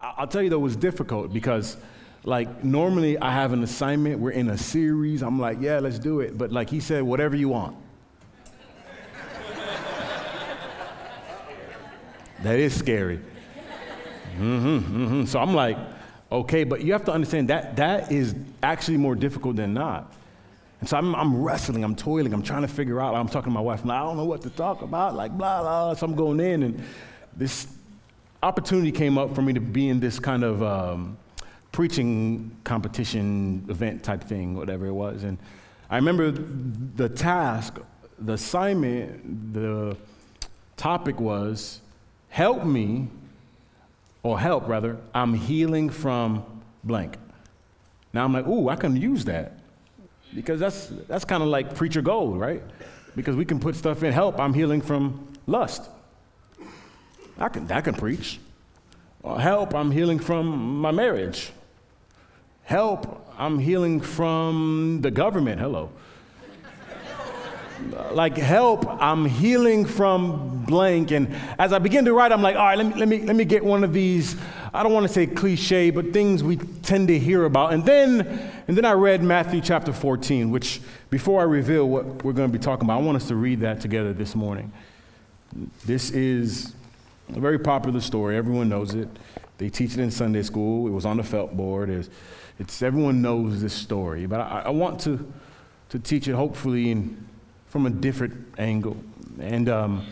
I'll tell you though, it was difficult because, like, normally I have an assignment, we're in a series, I'm like, yeah, let's do it. But, like, he said, whatever you want. that is scary. Mm-hmm, mm-hmm. So I'm like, okay, but you have to understand that that is actually more difficult than not. And so I'm, I'm wrestling, I'm toiling, I'm trying to figure out. I'm talking to my wife, and I don't know what to talk about, like blah, blah. So I'm going in, and this opportunity came up for me to be in this kind of um, preaching competition event type thing, whatever it was. And I remember the task, the assignment, the topic was help me, or help rather, I'm healing from blank. Now I'm like, ooh, I can use that because that's, that's kind of like preacher gold, right? Because we can put stuff in help, I'm healing from lust. I can, that can preach. Or help, I'm healing from my marriage. Help, I'm healing from the government. Hello. Uh, like help, I'm healing from blank. And as I begin to write, I'm like, all right, let me, let me, let me get one of these, I don't want to say cliche, but things we tend to hear about. And then, and then I read Matthew chapter 14, which before I reveal what we're going to be talking about, I want us to read that together this morning. This is a very popular story. Everyone knows it. They teach it in Sunday school. It was on the felt board. It's, it's everyone knows this story. But I, I want to, to teach it hopefully in, from a different angle. And um,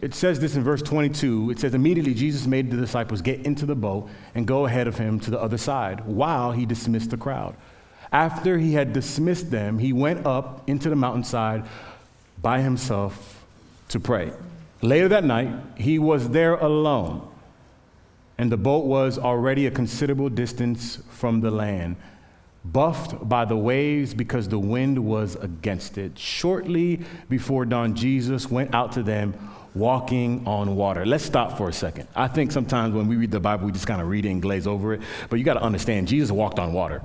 it says this in verse 22. It says, Immediately Jesus made the disciples get into the boat and go ahead of him to the other side while he dismissed the crowd. After he had dismissed them, he went up into the mountainside by himself to pray. Later that night, he was there alone, and the boat was already a considerable distance from the land, buffed by the waves because the wind was against it. Shortly before dawn, Jesus went out to them walking on water. Let's stop for a second. I think sometimes when we read the Bible, we just kind of read it and glaze over it, but you got to understand Jesus walked on water.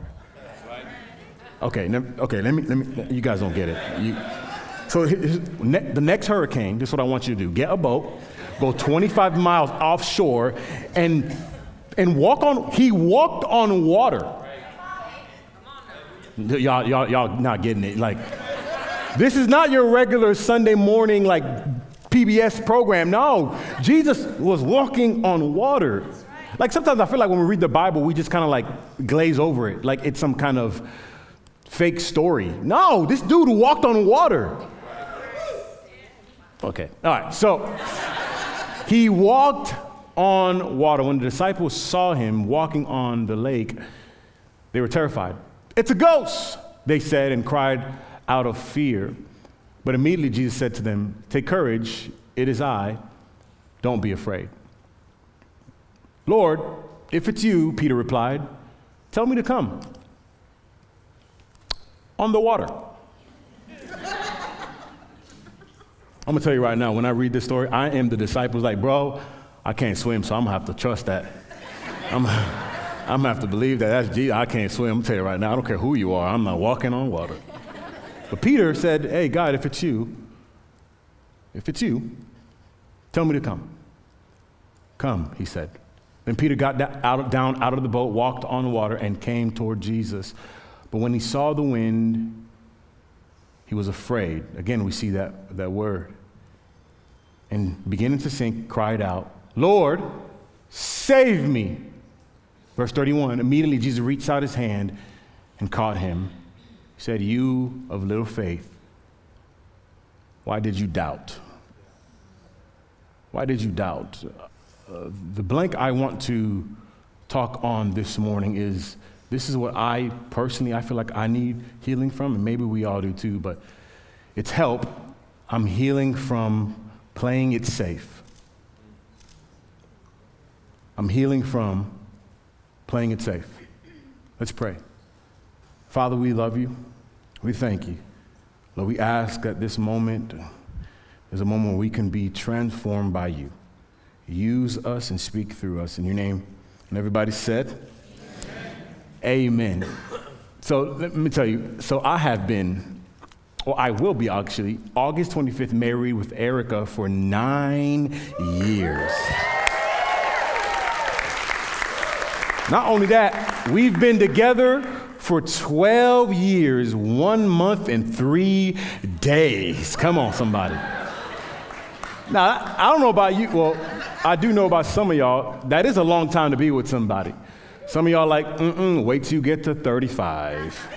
Okay, okay, let me, let me, you guys don't get it. You, so the next hurricane, this is what I want you to do. Get a boat, go 25 miles offshore, and, and walk on, he walked on water. Y'all, y'all, y'all not getting it. Like, this is not your regular Sunday morning, like, PBS program. No, Jesus was walking on water. Like, sometimes I feel like when we read the Bible, we just kind of like glaze over it, like it's some kind of fake story. No, this dude walked on water. Okay, all right, so he walked on water. When the disciples saw him walking on the lake, they were terrified. It's a ghost, they said, and cried out of fear. But immediately Jesus said to them, Take courage, it is I, don't be afraid. Lord, if it's you, Peter replied, tell me to come on the water. I'm gonna tell you right now, when I read this story, I am the disciples like, bro, I can't swim, so I'm gonna have to trust that. I'm, I'm gonna have to believe that that's Jesus. I can't swim. I'm gonna tell you right now, I don't care who you are, I'm not walking on water. But Peter said, hey, God, if it's you, if it's you, tell me to come. Come, he said. Then Peter got out, down out of the boat, walked on the water, and came toward Jesus. But when he saw the wind, he was afraid. Again, we see that, that word. And beginning to sink, cried out, Lord, save me. Verse 31 immediately Jesus reached out his hand and caught him. He said, You of little faith, why did you doubt? Why did you doubt? Uh, the blank I want to talk on this morning is this is what I personally I feel like I need healing from, and maybe we all do too, but it's help. I'm healing from playing it safe. I'm healing from playing it safe. Let's pray. Father, we love you. We thank you. Lord, we ask that this moment is a moment where we can be transformed by you. Use us and speak through us. In your name. And everybody said, Amen. So let me tell you, so I have been, or I will be actually, August 25th married with Erica for nine years. Not only that, we've been together for 12 years, one month, and three days. Come on, somebody. Now, I don't know about you. Well, I do know about some of y'all. That is a long time to be with somebody. Some of y'all like, mm-mm, wait till you get to 35.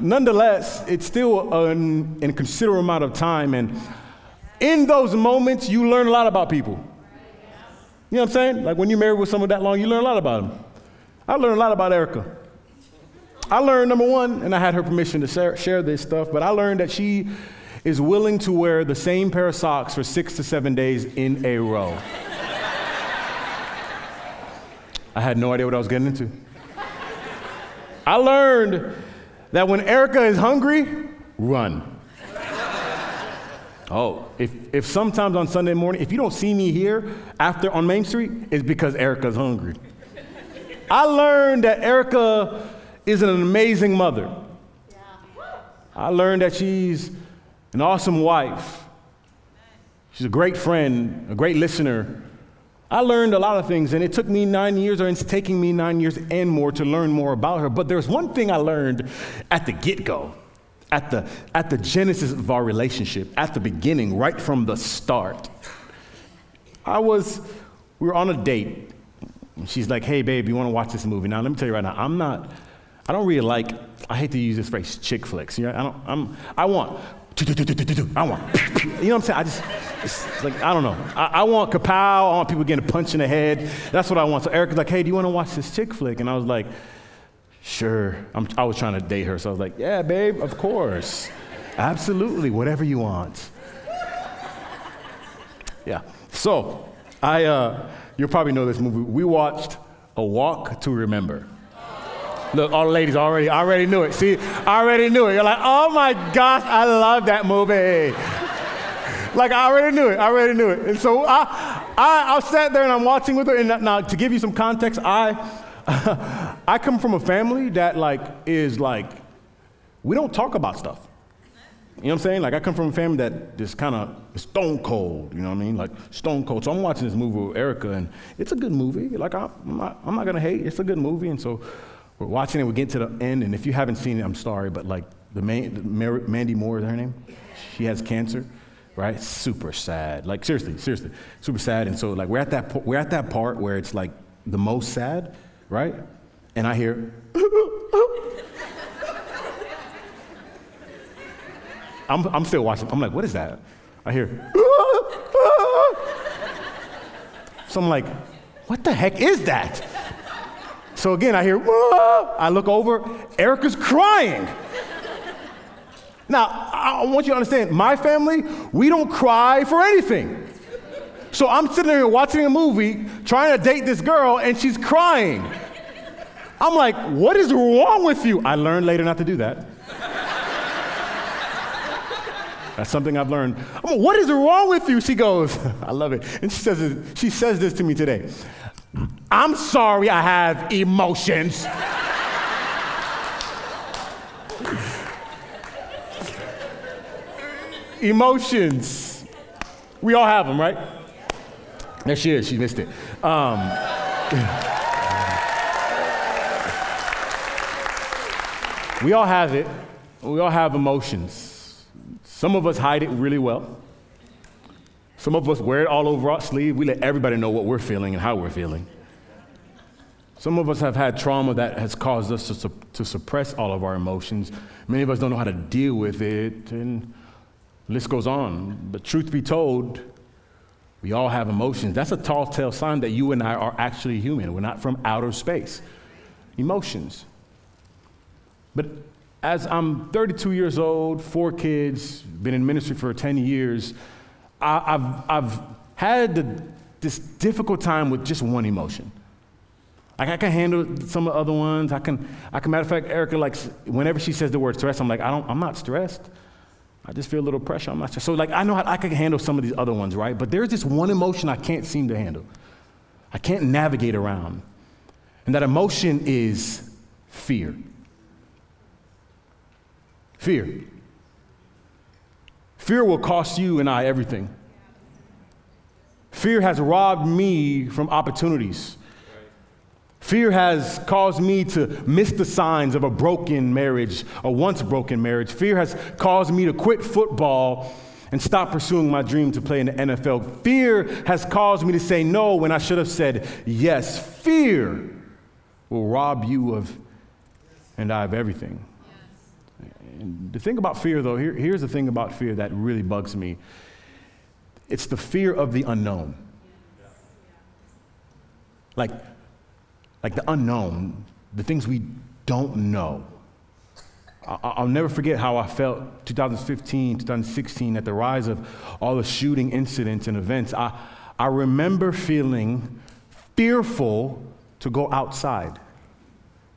Nonetheless, it's still an, an considerable amount of time, and in those moments, you learn a lot about people. You know what I'm saying? Like when you're married with someone that long, you learn a lot about them. I learned a lot about Erica. I learned, number one, and I had her permission to share this stuff, but I learned that she is willing to wear the same pair of socks for six to seven days in a row. I had no idea what I was getting into. I learned that when Erica is hungry, run. Oh, if, if sometimes on Sunday morning, if you don't see me here after on Main Street, it's because Erica's hungry. I learned that Erica is an amazing mother. I learned that she's an awesome wife. She's a great friend, a great listener. I learned a lot of things, and it took me nine years, or it's taking me nine years and more to learn more about her. But there's one thing I learned at the get go, at the, at the genesis of our relationship, at the beginning, right from the start. I was, we were on a date. She's like, hey, babe, you want to watch this movie? Now, let me tell you right now, I'm not I don't really like, I hate to use this phrase, chick flicks. You know, I, don't, I'm, I want, I want, you know what I'm saying? I just, it's like, I don't know. I, I want kapow, I want people getting punched in the head. That's what I want. So Erica's like, hey, do you want to watch this chick flick? And I was like, sure. I'm, I was trying to date her, so I was like, yeah, babe, of course. Absolutely, whatever you want. Yeah. So, I, uh, you'll probably know this movie. We watched A Walk to Remember. Look, all the ladies already already knew it. See, I already knew it. You're like, oh my gosh, I love that movie. like I already knew it. I already knew it. And so I, I, I sat there and I'm watching with her. And now, to give you some context, I, I come from a family that like is like, we don't talk about stuff. You know what I'm saying? Like I come from a family that just kind of stone cold. You know what I mean? Like stone cold. So I'm watching this movie with Erica, and it's a good movie. Like I'm not, I'm not gonna hate. It's a good movie, and so we're watching it, we get to the end, and if you haven't seen it, I'm sorry, but like the, man, the Mary, Mandy Moore is her name? She has cancer, right? Super sad. Like seriously, seriously, super sad. And so like we're at that we're at that part where it's like the most sad, right? And I hear. I'm, I'm still watching. I'm like, what is that? I hear. so I'm like, what the heck is that? So again, I hear, Whoa! I look over, Erica's crying. Now, I want you to understand, my family, we don't cry for anything. So I'm sitting there watching a movie, trying to date this girl, and she's crying. I'm like, what is wrong with you? I learned later not to do that. That's something I've learned. Like, what is wrong with you? She goes, I love it. And she says, she says this to me today. I'm sorry I have emotions. emotions. We all have them, right? There she is. She missed it. Um, we all have it. We all have emotions. Some of us hide it really well. Some of us wear it all over our sleeve. We let everybody know what we're feeling and how we're feeling. Some of us have had trauma that has caused us to, su- to suppress all of our emotions. Many of us don't know how to deal with it, and list goes on. But truth be told, we all have emotions. That's a tall tale sign that you and I are actually human. We're not from outer space. Emotions. But as I'm 32 years old, four kids, been in ministry for 10 years, I, have I've had the, this difficult time with just one emotion. I can handle some of the other ones. I can, I can, matter of fact, Erica, like whenever she says the word stress, I'm like, I don't, I'm not stressed. I just feel a little pressure. I'm not stressed. So like I know how I can handle some of these other ones, right? But there's this one emotion I can't seem to handle. I can't navigate around. And that emotion is fear. Fear. Fear will cost you and I everything. Fear has robbed me from opportunities. Fear has caused me to miss the signs of a broken marriage, a once broken marriage. Fear has caused me to quit football and stop pursuing my dream to play in the NFL. Fear has caused me to say no when I should have said yes. Fear will rob you of and I of everything. And the thing about fear, though, here, here's the thing about fear that really bugs me it's the fear of the unknown. Like, like the unknown, the things we don't know. I'll never forget how I felt 2015, 2016 at the rise of all the shooting incidents and events. I, I remember feeling fearful to go outside.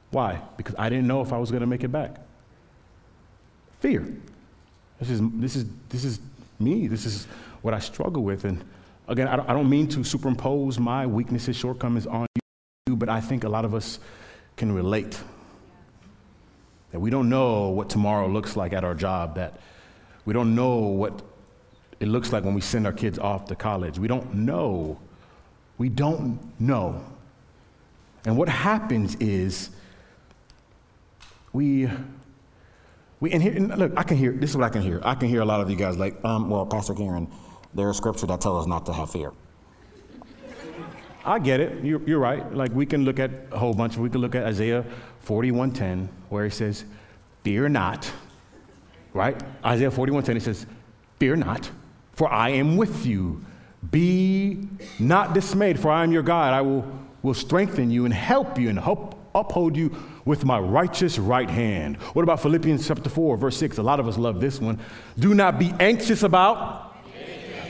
Why? Because I didn't know if I was going to make it back. Fear. This is, this, is, this is me. This is what I struggle with. And again, I don't, mean to superimpose my weaknesses, shortcomings on but I think a lot of us can relate. That we don't know what tomorrow looks like at our job, that we don't know what it looks like when we send our kids off to college. We don't know. We don't know. And what happens is we, we and, here, and look, I can hear, this is what I can hear. I can hear a lot of you guys like, um, well, Pastor Karen, there's scripture that tells us not to have fear. I get it. You're, you're, right. Like we can look at a whole bunch. We can look at Isaiah 41:10, where he says, "Fear not." Right? Isaiah 41:10. He says, "Fear not, for I am with you. Be not dismayed, for I am your God. I will will strengthen you and help you and help uphold you with my righteous right hand." What about Philippians chapter 4, verse 6? A lot of us love this one. Do not be anxious about,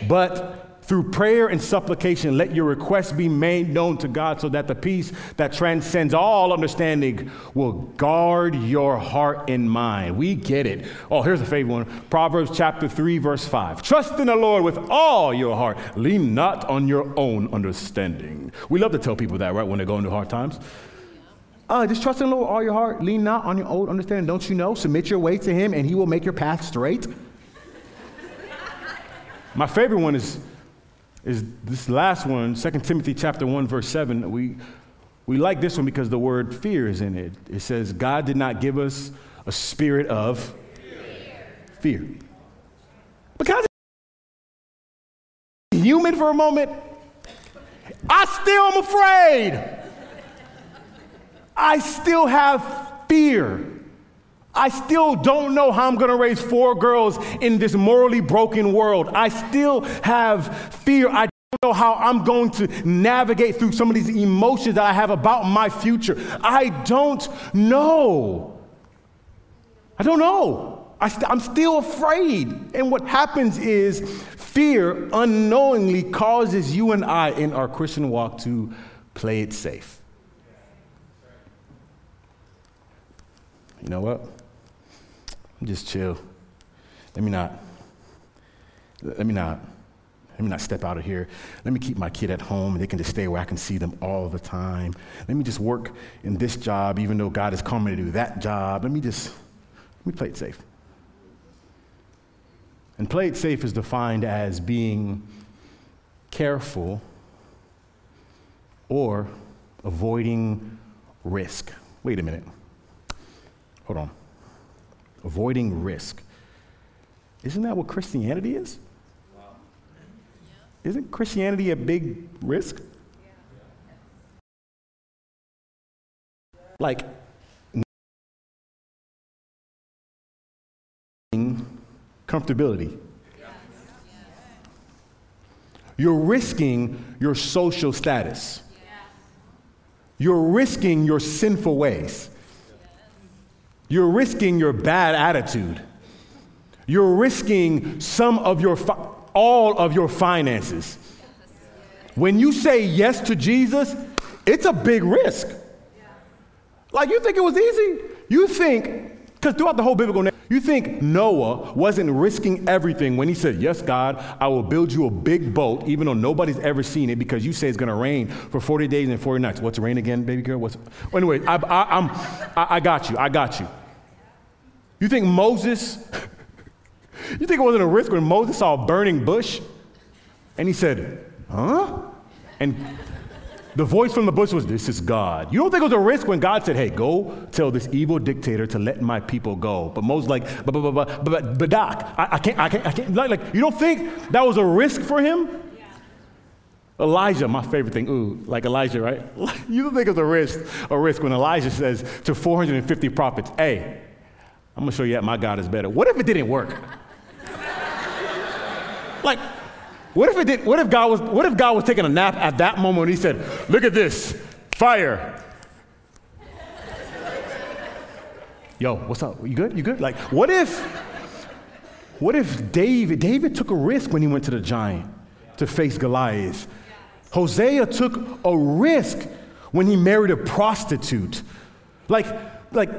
but through prayer and supplication, let your requests be made known to God so that the peace that transcends all understanding will guard your heart and mind. We get it. Oh, here's a favorite one Proverbs chapter 3, verse 5. Trust in the Lord with all your heart, lean not on your own understanding. We love to tell people that, right, when they're going through hard times. Uh, just trust in the Lord with all your heart, lean not on your own understanding. Don't you know? Submit your way to Him, and He will make your path straight. My favorite one is is this last one, 2 Timothy chapter 1, verse 7. We, we like this one because the word fear is in it. It says, God did not give us a spirit of fear. fear. Because human for a moment, I still am afraid. I still have fear. I still don't know how I'm going to raise four girls in this morally broken world. I still have fear. I don't know how I'm going to navigate through some of these emotions that I have about my future. I don't know. I don't know. I st- I'm still afraid. And what happens is fear unknowingly causes you and I in our Christian walk to play it safe. You know what? Just chill. Let me not, let me not, let me not step out of here. Let me keep my kid at home. They can just stay where I can see them all the time. Let me just work in this job, even though God has called me to do that job. Let me just, let me play it safe. And play it safe is defined as being careful or avoiding risk. Wait a minute. Hold on avoiding risk. Isn't that what Christianity is? Isn't Christianity a big risk? Like, comfortability. You're risking your social status. You're risking your sinful ways. You're risking your bad attitude. You're risking some of your, fi- all of your finances. When you say yes to Jesus, it's a big risk. Like you think it was easy? You think, because throughout the whole biblical narrative, you think Noah wasn't risking everything when he said, Yes, God, I will build you a big boat, even though nobody's ever seen it because you say it's going to rain for 40 days and 40 nights. What's rain again, baby girl? What's... Anyway, I, I, I'm, I, I got you. I got you. You think Moses, you think it wasn't a risk when Moses saw a burning bush and he said, huh? And The voice from the bush was, This is God. You don't think it was a risk when God said, Hey, go tell this evil dictator to let my people go. But Moses, like, but, but, but, but, but, Doc, I, I can't, I can't, I can't. Like, like, you don't think that was a risk for him? Yeah. Elijah, my favorite thing, ooh, like Elijah, right? you don't think it's a risk, a risk when Elijah says to 450 prophets, Hey, I'm gonna show you that my God is better. What if it didn't work? like, what if it did? What if God was? What if God was taking a nap at that moment? And he said, "Look at this, fire." Yo, what's up? You good? You good? Like, what if? What if David? David took a risk when he went to the giant to face Goliath. Hosea took a risk when he married a prostitute. Like, like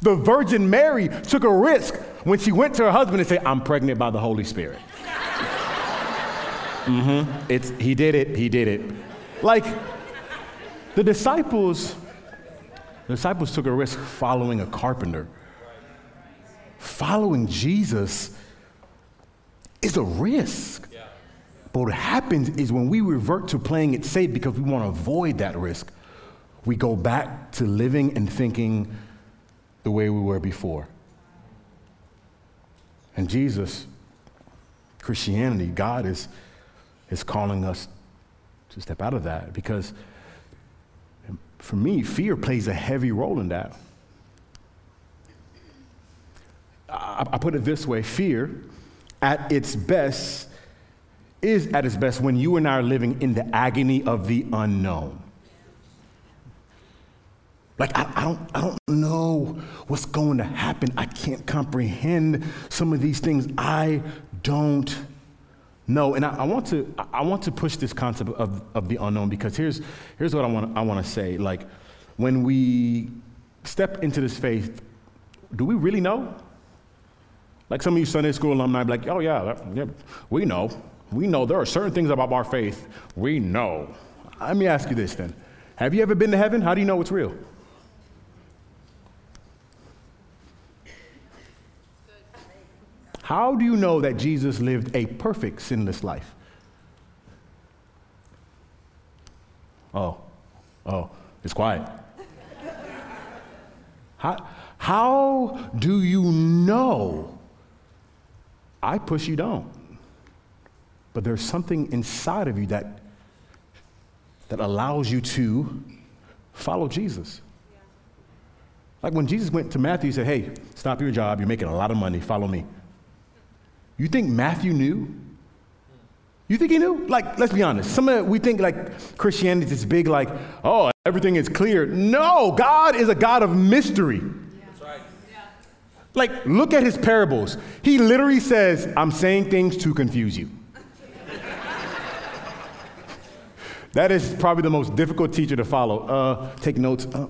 the Virgin Mary took a risk when she went to her husband and said, I'm pregnant by the Holy Spirit. Mm-hmm. It's, he did it. He did it. Like the disciples, the disciples took a risk following a carpenter. Following Jesus is a risk. But what happens is when we revert to playing it safe because we want to avoid that risk, we go back to living and thinking the way we were before. And Jesus, Christianity, God is is calling us to step out of that because for me, fear plays a heavy role in that. I, I put it this way fear, at its best, is at its best when you and I are living in the agony of the unknown. Like, I, I, don't, I don't know what's going to happen. I can't comprehend some of these things. I don't know. and I, I, want to I want to push this concept of, of the unknown because here's here's what I want I want to say. Like when we step into this faith, do we really know? Like some of you Sunday school alumni, like, oh yeah, that, yeah, we know, we know there are certain things about our faith we know. Let me ask you this then: Have you ever been to heaven? How do you know it's real? How do you know that Jesus lived a perfect, sinless life? Oh, oh, it's quiet. how, how do you know? I push you don't. But there's something inside of you that, that allows you to follow Jesus. Like when Jesus went to Matthew, he said, Hey, stop your job. You're making a lot of money. Follow me. You think Matthew knew? You think he knew? Like, let's be honest. Some of we think like Christianity is big, like, oh, everything is clear. No, God is a God of mystery. That's right. Like, look at his parables. He literally says, I'm saying things to confuse you. that is probably the most difficult teacher to follow. Uh, take notes. Uh,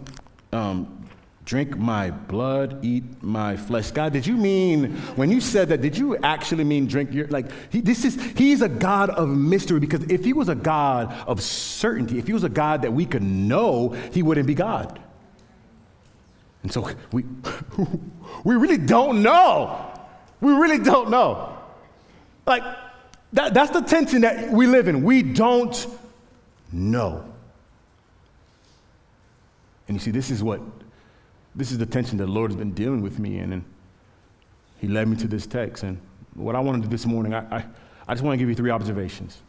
um, drink my blood, eat my flesh. God, did you mean, when you said that, did you actually mean drink your, like, he, this is, he's a God of mystery because if he was a God of certainty, if he was a God that we could know, he wouldn't be God. And so we, we really don't know. We really don't know. Like, that, that's the tension that we live in. We don't know. And you see, this is what this is the tension that the Lord has been dealing with me in, and He led me to this text. And what I want to do this morning, I, I, I just want to give you three observations.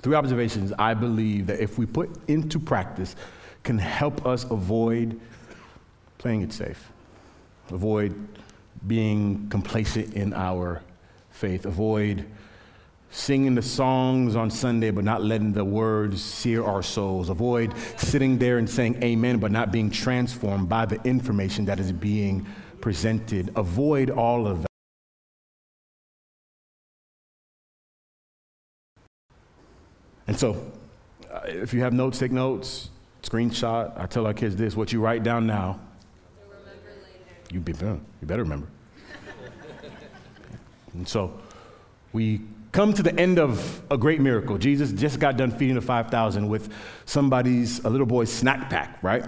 Three observations I believe that if we put into practice, can help us avoid playing it safe, avoid being complacent in our faith, avoid singing the songs on Sunday but not letting the words sear our souls. Avoid sitting there and saying amen but not being transformed by the information that is being presented. Avoid all of that. And so, uh, if you have notes, take notes, screenshot. I tell our kids this what you write down now, you, be, you better remember. and so, we come to the end of a great miracle. Jesus just got done feeding the 5,000 with somebody's, a little boy's snack pack, right?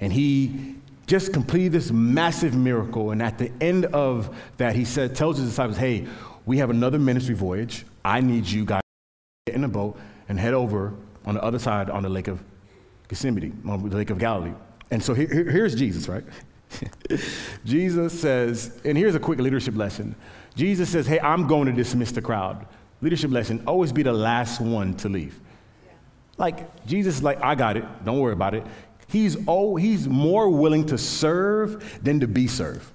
And he just completed this massive miracle. And at the end of that, he said, tells his disciples, hey, we have another ministry voyage. I need you guys to get in a boat and head over on the other side on the lake of Gethsemane, on the lake of Galilee. And so here, here's Jesus, right? Jesus says, and here's a quick leadership lesson. Jesus says, Hey, I'm going to dismiss the crowd. Leadership lesson always be the last one to leave. Like, Jesus like, I got it. Don't worry about it. He's, oh, he's more willing to serve than to be served.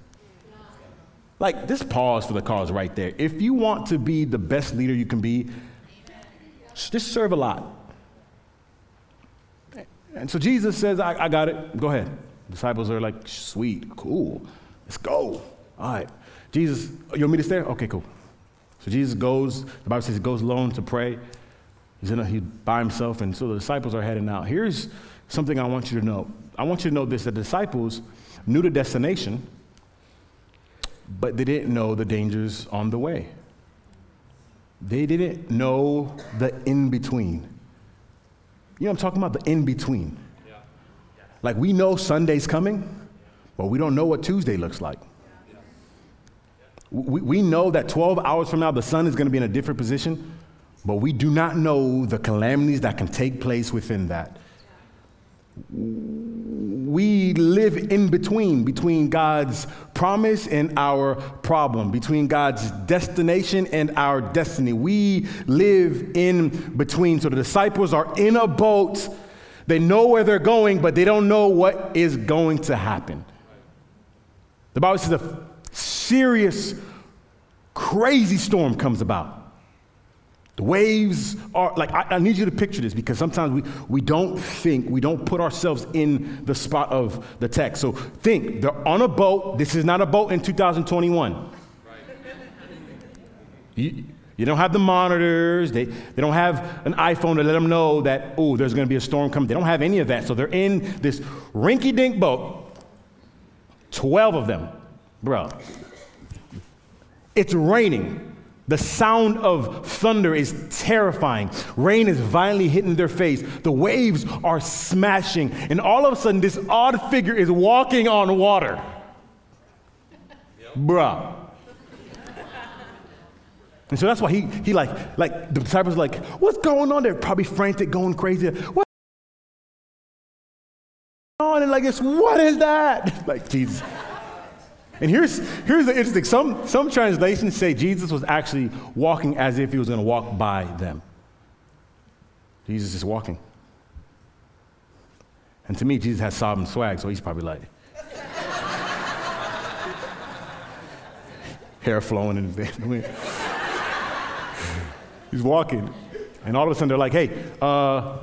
Like, this pause for the cause right there. If you want to be the best leader you can be, just serve a lot. And so Jesus says, I, I got it. Go ahead. Disciples are like, sweet, cool. Let's go. All right. Jesus, you want me to stay? Okay, cool. So Jesus goes, the Bible says he goes alone to pray. He's in a, he by himself, and so the disciples are heading out. Here's something I want you to know. I want you to know this: the disciples knew the destination, but they didn't know the dangers on the way. They didn't know the in between. You know I'm talking about? The in between. Yeah. Like we know Sunday's coming, but we don't know what Tuesday looks like. We, we know that 12 hours from now the sun is going to be in a different position, but we do not know the calamities that can take place within that we live in between, between God's promise and our problem, between God's destination and our destiny. We live in between. So the disciples are in a boat. They know where they're going, but they don't know what is going to happen. The Bible says a serious, crazy storm comes about. The waves are like, I, I, need you to picture this because sometimes we, we don't think, we don't put ourselves in the spot of the text. So think, they're on a boat. This is not a boat in 2021. Right. You, you don't have the monitors. They, they don't have an iPhone to let them know that, oh, there's going to be a storm coming. They don't have any of that. So they're in this rinky dink boat, 12 of them, bro. It's raining. The sound of thunder is terrifying. Rain is violently hitting their face. The waves are smashing. And all of a sudden, this odd figure is walking on water. Yep. Bruh. And so that's why he, he like, like the disciples are like, what's going on? They're probably frantic, going crazy. What's going on? And like what is that? Like, Jesus. And here's, here's the interesting some, some translations say Jesus was actually walking as if he was going to walk by them. Jesus is walking. And to me, Jesus has sovereign swag, so he's probably like, hair flowing in the wind. he's walking. And all of a sudden, they're like, hey, uh,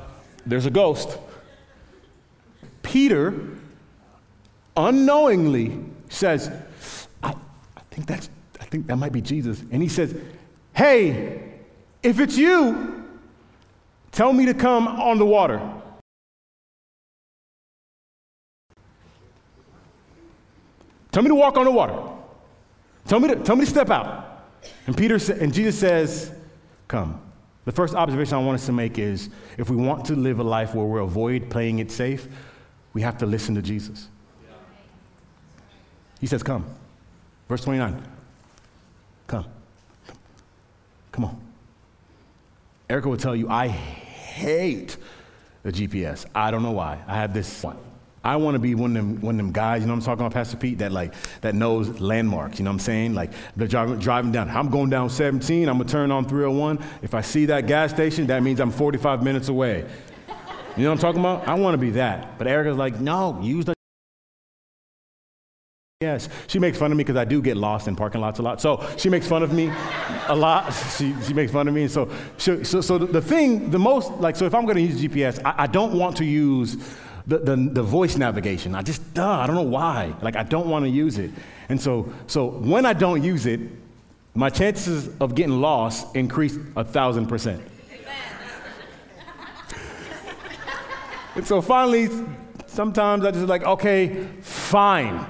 there's a ghost. Peter unknowingly says, think that's, I think that might be Jesus. And he says, Hey, if it's you, tell me to come on the water. Tell me to walk on the water. Tell me to, tell me to step out. And Peter sa- and Jesus says, Come. The first observation I want us to make is if we want to live a life where we avoid playing it safe, we have to listen to Jesus. He says, Come. Verse 29. Come. Come on. Erica will tell you, I hate the GPS. I don't know why. I have this one. I want to be one of them, one of them guys, you know I'm talking about, Pastor Pete, that like that knows landmarks, you know what I'm saying? Like driving, driving down. I'm going down 17, I'm gonna turn on 301. If I see that gas station, that means I'm 45 minutes away. You know what I'm talking about? I want to be that. But Erica's like, no, use the Yes, she makes fun of me because I do get lost in parking lots a lot. So she makes fun of me a lot. She, she makes fun of me. So, so, so the thing, the most, like, so if I'm going to use GPS, I, I, don't want to use the, the, the, voice navigation. I just, duh, I don't know why. Like, I don't want to use it. And so, so when I don't use it, my chances of getting lost increase a thousand percent. and so finally, sometimes I just like, okay, fine.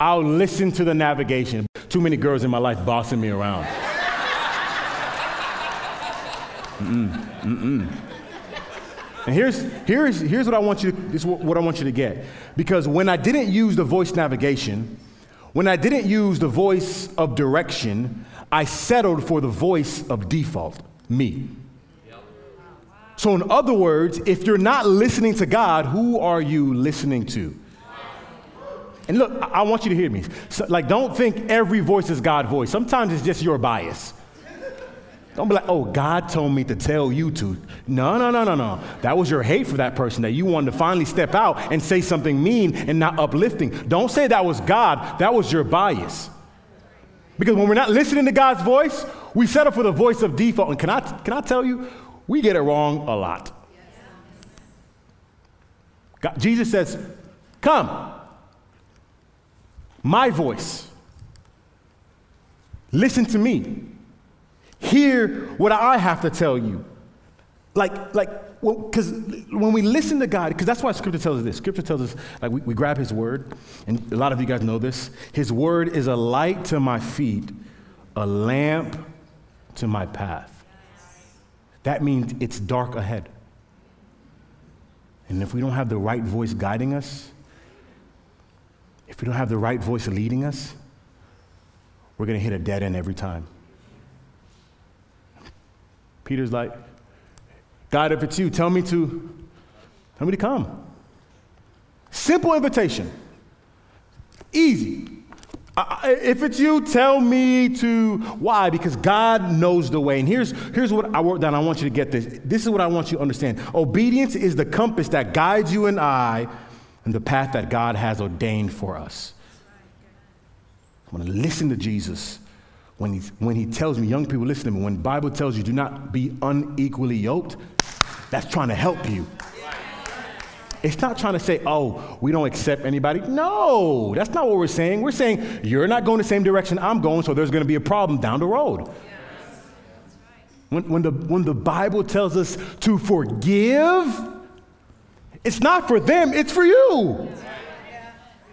I'll listen to the navigation. Too many girls in my life bossing me around. Mm-mm, mm-mm. And here's, here's, here's what I want you to, this what I want you to get. Because when I didn't use the voice navigation, when I didn't use the voice of direction, I settled for the voice of default, me. So, in other words, if you're not listening to God, who are you listening to? And look, I, want you to hear me. So, like, don't think every voice is God's voice. Sometimes it's just your bias. Don't be like, oh, God told me to tell you to. No, no, no, no, no. That was your hate for that person that you wanted to finally step out and say something mean and not uplifting. Don't say that was God. That was your bias. Because when we're not listening to God's voice, we settle for the voice of default. And can I, can I tell you, we get it wrong a lot. God, Jesus says, Come, my voice. Listen to me. Hear what I have to tell you. Like, like, because well, when we listen to God, because that's why Scripture tells us this. Scripture tells us, like, we, we grab His Word, and a lot of you guys know this. His Word is a light to my feet, a lamp to my path. That means it's dark ahead. And if we don't have the right voice guiding us, if we don't have the right voice leading us, we're going to hit a dead end every time. Peter's like, God, if it's you, tell me to, tell me to come. Simple invitation. Easy. if it's you, tell me to. Why? Because God knows the way. And here's, here's what I wrote down. I want you to get this. This is what I want you to understand. Obedience is the compass that guides you and I in the path that God has ordained for us. I want to listen to Jesus when, he's, when he tells me, young people, listen to me, when the Bible tells you do not be unequally yoked, that's trying to help you. It's not trying to say, oh, we don't accept anybody. No, that's not what we're saying. We're saying you're not going the same direction I'm going, so there's going to be a problem down the road. When, when, the, when the Bible tells us to forgive, it's not for them, it's for you.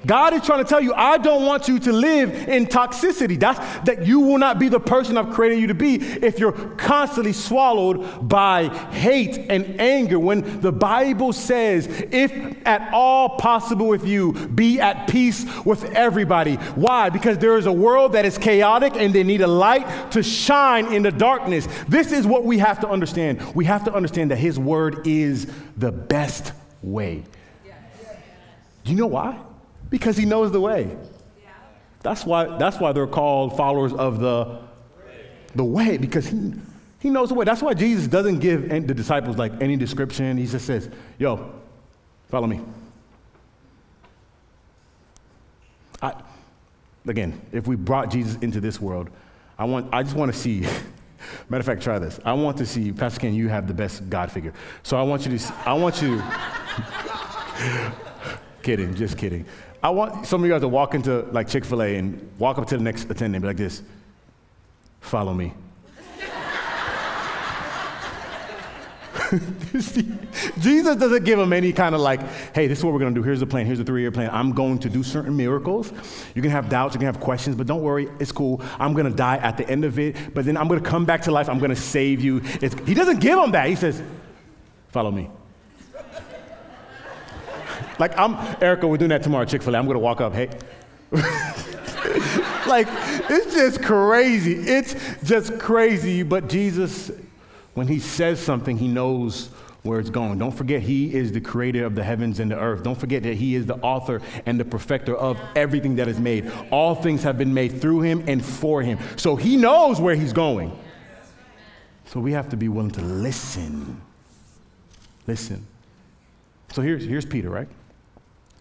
God is trying to tell you, I don't want you to live in toxicity. That's that you will not be the person I've created you to be if you're constantly swallowed by hate and anger. When the Bible says, if at all possible with you, be at peace with everybody. Why? Because there is a world that is chaotic and they need a light to shine in the darkness. This is what we have to understand. We have to understand that His word is the best way. Do you know why? Because he knows the way. That's why, that's why they're called followers of the, the way, because he, he knows the way. That's why Jesus doesn't give the disciples like any description. He just says, yo, follow me. I, again, if we brought Jesus into this world, I, want, I just want to see, matter of fact, try this. I want to see, Pastor Ken, you have the best God figure. So I want you to, I want you, kidding, just kidding. I want some of you guys to walk into like Chick-fil-A and walk up to the next attendant and be like this follow me. Jesus doesn't give them any kind of like, hey, this is what we're going to do. Here's the plan. Here's the three year plan. I'm going to do certain miracles. You can have doubts, you can have questions, but don't worry. It's cool. I'm going to die at the end of it, but then I'm going to come back to life. I'm going to save you. It's, he doesn't give them that. He says, follow me. Like I'm Erica, we're doing that tomorrow Chick-fil-A. I'm gonna walk up, hey. like it's just crazy. It's just crazy. But Jesus, when he says something, he knows where it's going. Don't forget, he is the creator of the heavens and the earth. Don't forget that he is the author and the perfecter of everything that is made. All things have been made through him and for him. So he knows where he's going. So we have to be willing to listen. Listen. So here's, here's Peter, right?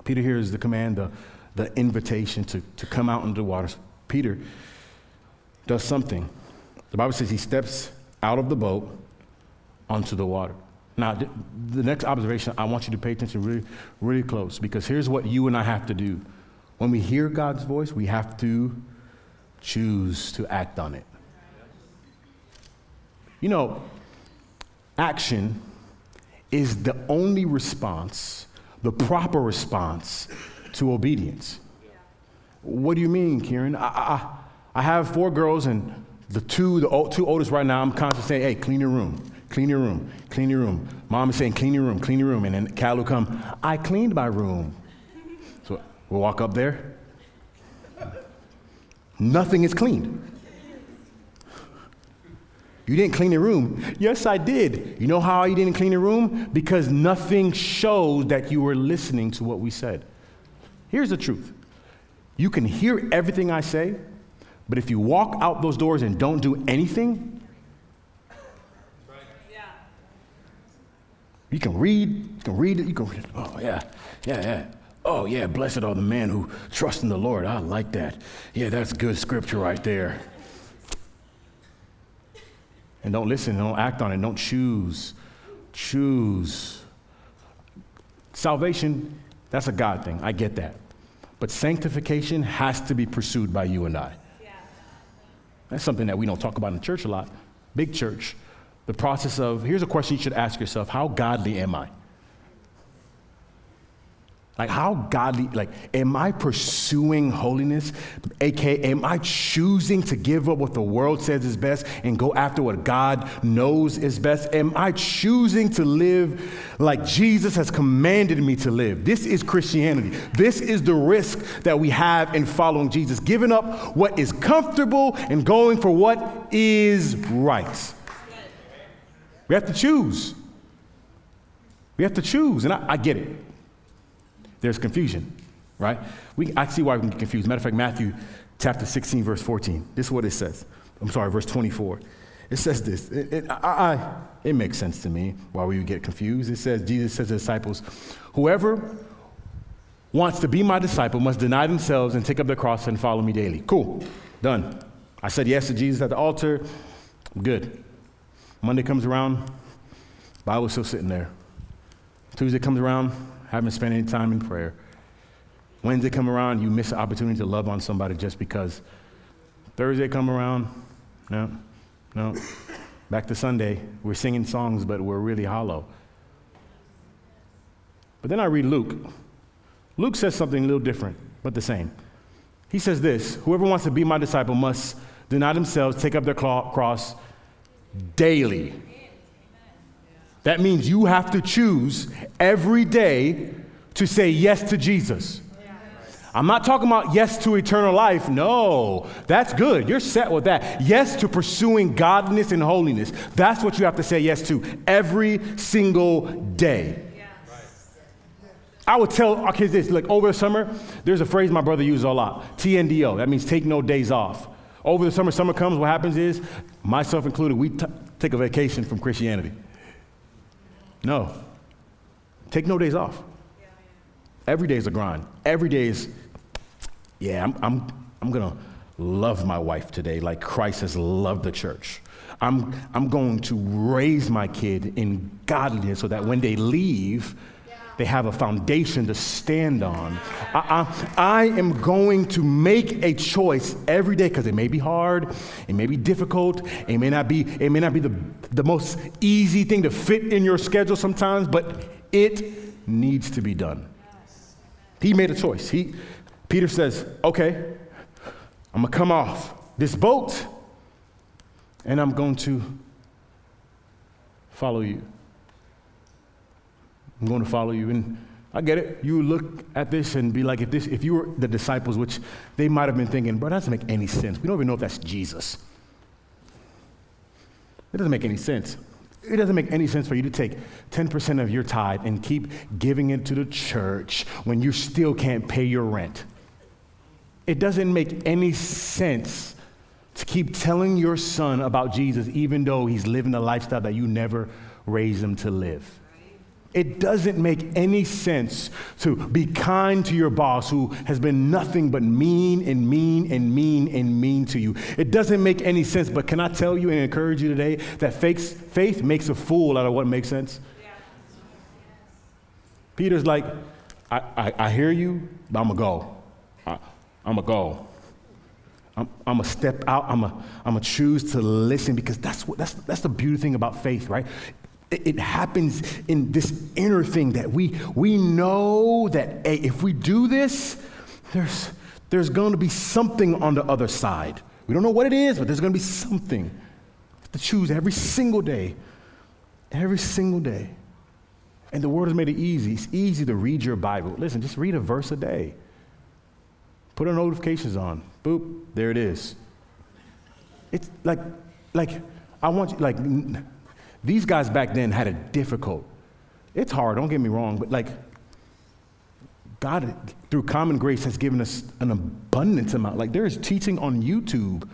Peter hears the command, the, the invitation to, to come out into the waters. Peter does something. The Bible says he steps out of the boat onto the water. Now, the next observation, I want you to pay attention really, really close because here's what you and I have to do. When we hear God's voice, we have to choose to act on it. You know, action is the only response the proper response to obedience. What do you mean, Kieran? I, I, I have four girls, and the two, the two oldest right now, I'm constantly saying, hey, clean your room, clean your room, clean your room. Mom is saying, clean your room, clean your room. And then Cal will come, I cleaned my room. So we'll walk up there. Nothing is cleaned. You didn't clean the room. Yes, I did. You know how you didn't clean the room? Because nothing showed that you were listening to what we said. Here's the truth you can hear everything I say, but if you walk out those doors and don't do anything, you can read, you can read it, you can read it. Oh, yeah, yeah, yeah. Oh, yeah, blessed are the men who trust in the Lord. I like that. Yeah, that's good scripture right there. And don't listen, don't act on it, don't choose. Choose. Salvation, that's a God thing. I get that. But sanctification has to be pursued by you and I. That's something that we don't talk about in church a lot. Big church. The process of, here's a question you should ask yourself How godly am I? Like, how godly, like, am I pursuing holiness? AKA, am I choosing to give up what the world says is best and go after what God knows is best? Am I choosing to live like Jesus has commanded me to live? This is Christianity. This is the risk that we have in following Jesus, giving up what is comfortable and going for what is right. We have to choose. We have to choose, and I, I get it there's confusion, right? We, I see why we can get confused. Matter of fact, Matthew chapter 16, verse 14. This is what it says. I'm sorry, verse 24. It says this. It, it, I, I, it makes sense to me why we would get confused. It says, Jesus says to disciples, Whoever wants to be my disciple must deny themselves and take up their cross and follow me daily. Cool. Done. I said yes to Jesus at the altar. Good. Monday comes around, Bible's still sitting there. Tuesday comes around, haven't spent any time in prayer. Wednesday come around, you miss the opportunity to love on somebody just because. Thursday come around, no, no. Back to Sunday, we're singing songs, but we're really hollow. But then I read Luke. Luke says something a little different, but the same. He says this Whoever wants to be my disciple must deny themselves, take up their cross daily that means you have to choose every day to say yes to Jesus. I'm not talking about yes to eternal life. No, that's good. You're set with that. Yes to pursuing godliness and holiness. That's what you have to say yes to every single day. I would tell our kids this like over the summer, there's a phrase my brother uses a lot TNDO. That means take no days off. Over the summer, summer comes, what happens is, myself included, we t- take a vacation from Christianity. No. Take no days off. Every day is a grind. Every day is, yeah, I'm, I'm, I'm going to love my wife today like Christ has loved the church. I'm, I'm going to raise my kid in godliness so that when they leave, they have a foundation to stand on. I, I, I am going to make a choice every day because it may be hard, it may be difficult, it may not be, it may not be the, the most easy thing to fit in your schedule sometimes, but it needs to be done. He made a choice. He, Peter says, okay, I'm gonna come off this boat and I'm going to follow you. I'm going to follow you. And I get it. You look at this and be like, if this, if you were the disciples, which they might have been thinking, bro, that doesn't make any sense. We don't even know if that's Jesus. It doesn't make any sense. It doesn't make any sense for you to take 10% of your tithe and keep giving it to the church when you still can't pay your rent. It doesn't make any sense to keep telling your son about Jesus even though he's living a lifestyle that you never raised him to live. It doesn't make any sense to be kind to your boss who has been nothing but mean and mean and mean and mean to you. It doesn't make any sense, but can I tell you and encourage you today that faith, faith makes a fool out of what makes sense? Yeah. Peter's like, I, I, I, hear you, but I'm going to go. I, I'm going to go. I'm, I'm gonna step out. I'm gonna, I'm gonna choose to listen because that's what that's that's the beautiful thing about faith, right? It happens in this inner thing that we, we know that hey, if we do this, there's, there's going to be something on the other side. We don't know what it is, but there's going to be something to choose every single day. Every single day. And the word has made it easy. It's easy to read your Bible. Listen, just read a verse a day. Put our notifications on. Boop, there it is. It's like, like I want you, like, these guys back then had it difficult. It's hard, don't get me wrong, but like, God, through common grace, has given us an abundance amount. Like, there is teaching on YouTube.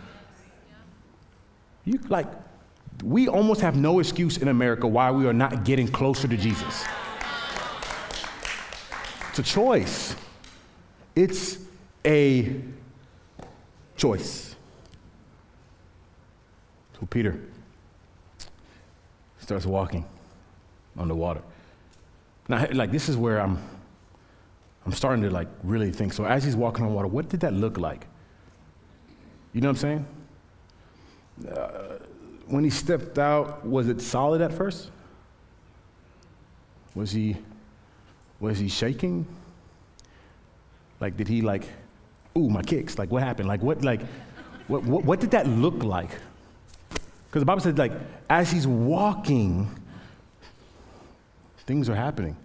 You, like, we almost have no excuse in America why we are not getting closer to Jesus. It's a choice. It's a choice. So Peter starts walking on the water. Now, like this is where I'm I'm starting to like really think. So as he's walking on water, what did that look like? You know what I'm saying? Uh, when he stepped out, was it solid at first? Was he was he shaking? Like did he like ooh my kicks? Like what happened? Like what like what what, what did that look like? Because the Bible said like as he's walking things are happening.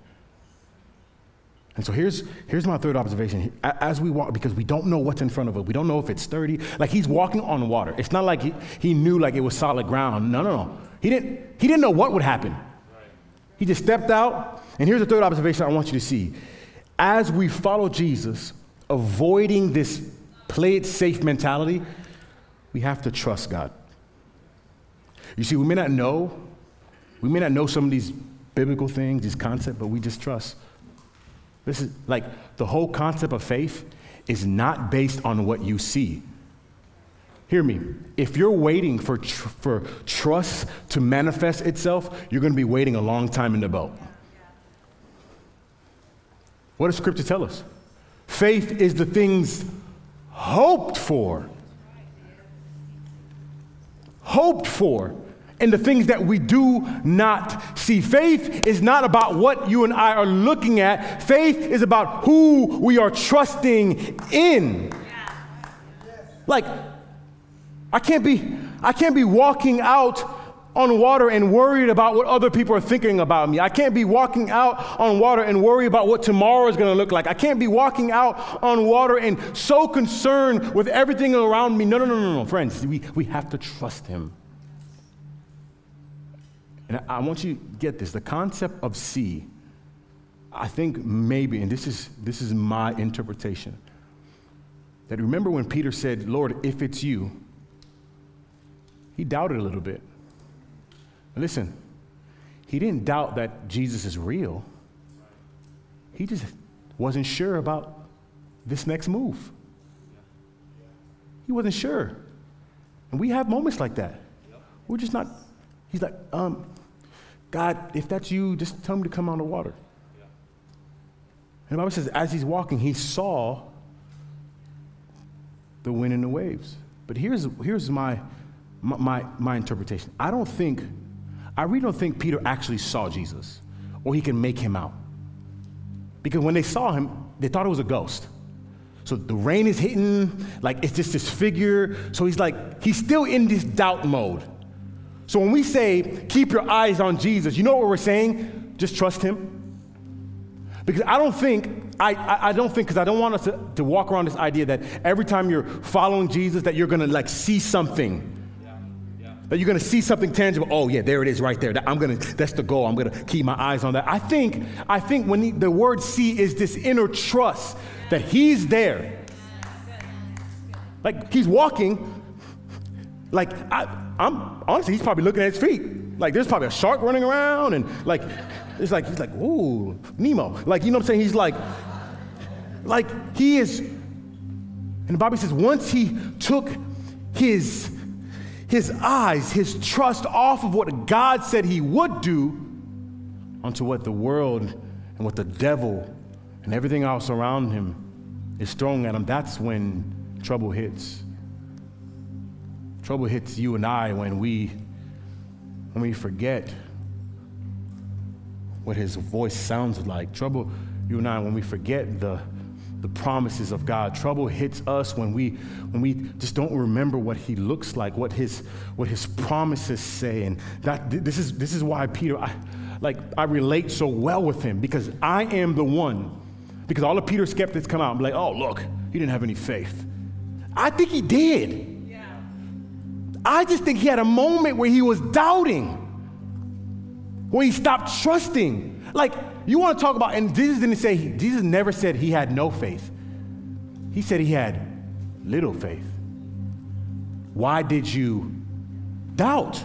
And so here's, here's my third observation. As we walk, because we don't know what's in front of us, we don't know if it's sturdy. Like he's walking on water. It's not like he, he knew like it was solid ground. No, no, no. He didn't, he didn't know what would happen. He just stepped out. And here's the third observation I want you to see. As we follow Jesus, avoiding this play it safe mentality, we have to trust God. You see, we may not know, we may not know some of these biblical things, these concepts, but we just trust. This is like the whole concept of faith is not based on what you see. Hear me. If you're waiting for, tr- for trust to manifest itself, you're going to be waiting a long time in the boat. What does Scripture tell us? Faith is the things hoped for. Hoped for and the things that we do not see. Faith is not about what you and I are looking at, faith is about who we are trusting in. Like, I can't be, I can't be walking out on water and worried about what other people are thinking about me. I can't be walking out on water and worry about what tomorrow is going to look like. I can't be walking out on water and so concerned with everything around me. No, no, no, no, no. Friends, we, we have to trust Him. And I want you to get this the concept of see, I think maybe, and this is, this is my interpretation, that remember when Peter said, Lord, if it's you, he doubted a little bit. Listen, he didn't doubt that Jesus is real, he just wasn't sure about this next move. He wasn't sure. And we have moments like that. We're just not, he's like, um, God, if that's you, just tell me to come on the water. Yeah. And the Bible says, as he's walking, he saw the wind and the waves. But here's, here's my, my, my interpretation. I don't think, I really don't think Peter actually saw Jesus or he can make him out. Because when they saw him, they thought it was a ghost. So the rain is hitting, like it's just this figure. So he's like, he's still in this doubt mode. So when we say, keep your eyes on Jesus, you know what we're saying? Just trust him. Because I don't think, I, I, I don't think, because I don't want us to, to walk around this idea that every time you're following Jesus, that you're gonna like see something. Yeah. Yeah. That you're gonna see something tangible. Oh yeah, there it is right there. That I'm gonna, that's the goal. I'm gonna keep my eyes on that. I think, I think when he, the word see is this inner trust that he's there. Like he's walking, like, I, am honestly, he's probably looking at his feet. Like, there's probably a shark running around, and like, it's like, he's like, ooh, Nemo. Like, you know what I'm saying? He's like, like, he is, and Bible says, once he took his, his eyes, his trust off of what God said he would do onto what the world and what the devil and everything else around him is throwing at him, that's when trouble hits. Trouble hits you and I when we when we forget what his voice sounds like. Trouble you and I when we forget the the promises of God. Trouble hits us when we when we just don't remember what he looks like, what his what his promises say. And that this is this is why Peter I, like I relate so well with him because I am the one because all the Peter skeptics come out and be like, "Oh, look, he didn't have any faith." I think he did. I just think he had a moment where he was doubting, where he stopped trusting. Like, you want to talk about, and Jesus didn't say, Jesus never said he had no faith. He said he had little faith. Why did you doubt?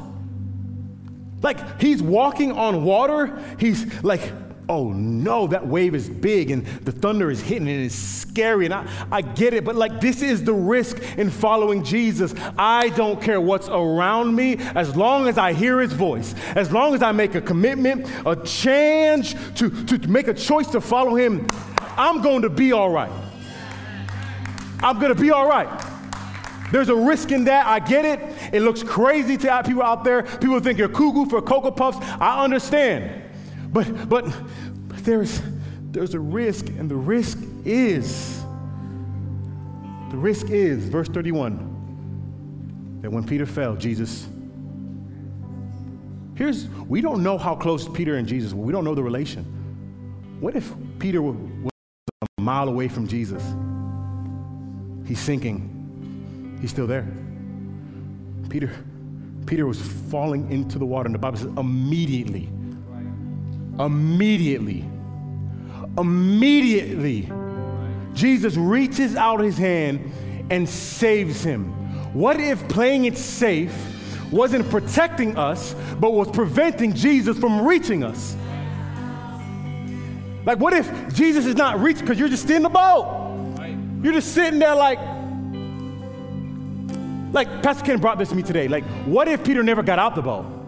Like, he's walking on water. He's like, oh no, that wave is big and the thunder is hitting and it's scary. And I, I get it, but like this is the risk in following Jesus. I don't care what's around me as long as I hear his voice, as long as I make a commitment, a change to, to make a choice to follow him, I'm going to be all right. I'm going to be all right. There's a risk in that. I get it. It looks crazy to have people out there. People think you're cuckoo for Cocoa Puffs. I understand. But, but, there's, there's a risk, and the risk is, the risk is, verse 31, that when Peter fell, Jesus, here's, we don't know how close Peter and Jesus were. We don't know the relation. What if Peter was a mile away from Jesus? He's sinking. He's still there. Peter, Peter was falling into the water, and the Bible says immediately Immediately, immediately, Jesus reaches out his hand and saves him. What if playing it safe wasn't protecting us, but was preventing Jesus from reaching us? Like, what if Jesus is not reaching because you're just in the boat? You're just sitting there like, like Pastor Ken brought this to me today. Like, what if Peter never got out the boat?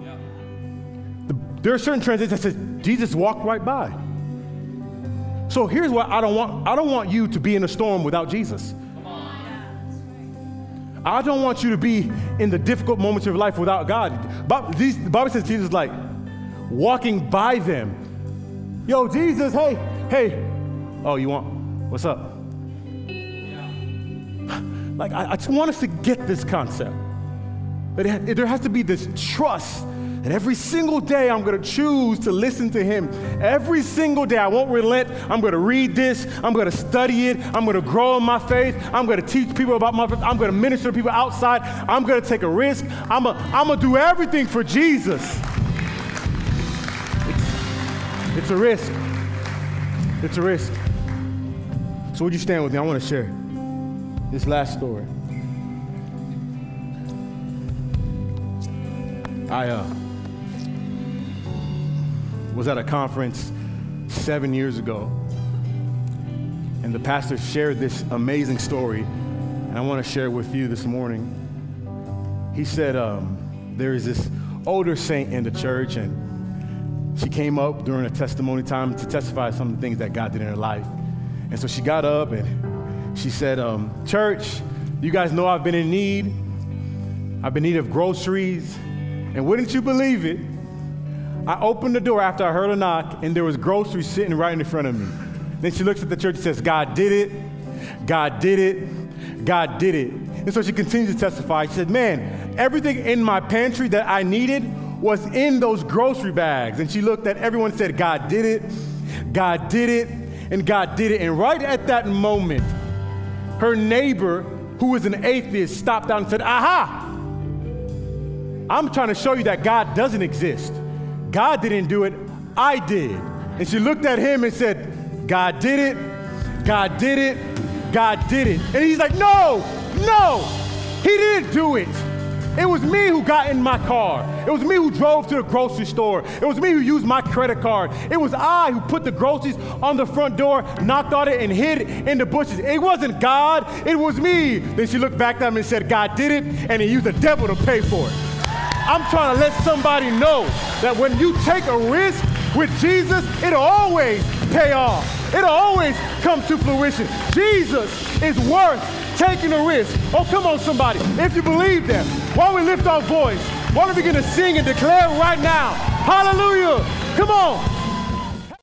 There are certain translations that says Jesus walked right by. So here's what I don't want. I don't want you to be in a storm without Jesus. I don't want you to be in the difficult moments of your life without God. Bob, these, the Bible says Jesus like walking by them. Yo, Jesus, hey, hey. Oh, you want? What's up? Like, I, I just want us to get this concept. That it, there has to be this trust and every single day, I'm going to choose to listen to him. Every single day, I won't relent. I'm going to read this. I'm going to study it. I'm going to grow in my faith. I'm going to teach people about my faith. I'm going to minister to people outside. I'm going to take a risk. I'm going to do everything for Jesus. It's, it's a risk. It's a risk. So, would you stand with me? I want to share this last story. I, uh, was at a conference seven years ago, and the pastor shared this amazing story, and I want to share it with you this morning. He said um, there is this older saint in the church, and she came up during a testimony time to testify some of the things that God did in her life. And so she got up and she said, um, Church, you guys know I've been in need. I've been in need of groceries. And wouldn't you believe it? I opened the door after I heard a knock, and there was groceries sitting right in front of me. Then she looks at the church and says, God did it. God did it. God did it. And so she continues to testify. She said, Man, everything in my pantry that I needed was in those grocery bags. And she looked at everyone and said, God did it. God did it. And God did it. And right at that moment, her neighbor, who was an atheist, stopped out and said, Aha! I'm trying to show you that God doesn't exist. God didn't do it, I did. And she looked at him and said, God did it, God did it, God did it. And he's like, No, no, he didn't do it. It was me who got in my car. It was me who drove to the grocery store. It was me who used my credit card. It was I who put the groceries on the front door, knocked on it, and hid it in the bushes. It wasn't God, it was me. Then she looked back at him and said, God did it, and he used the devil to pay for it. I'm trying to let somebody know that when you take a risk with Jesus, it'll always pay off. It'll always come to fruition. Jesus is worth taking a risk. Oh, come on, somebody. If you believe that, why don't we lift our voice? Why don't we begin to sing and declare right now? Hallelujah. Come on.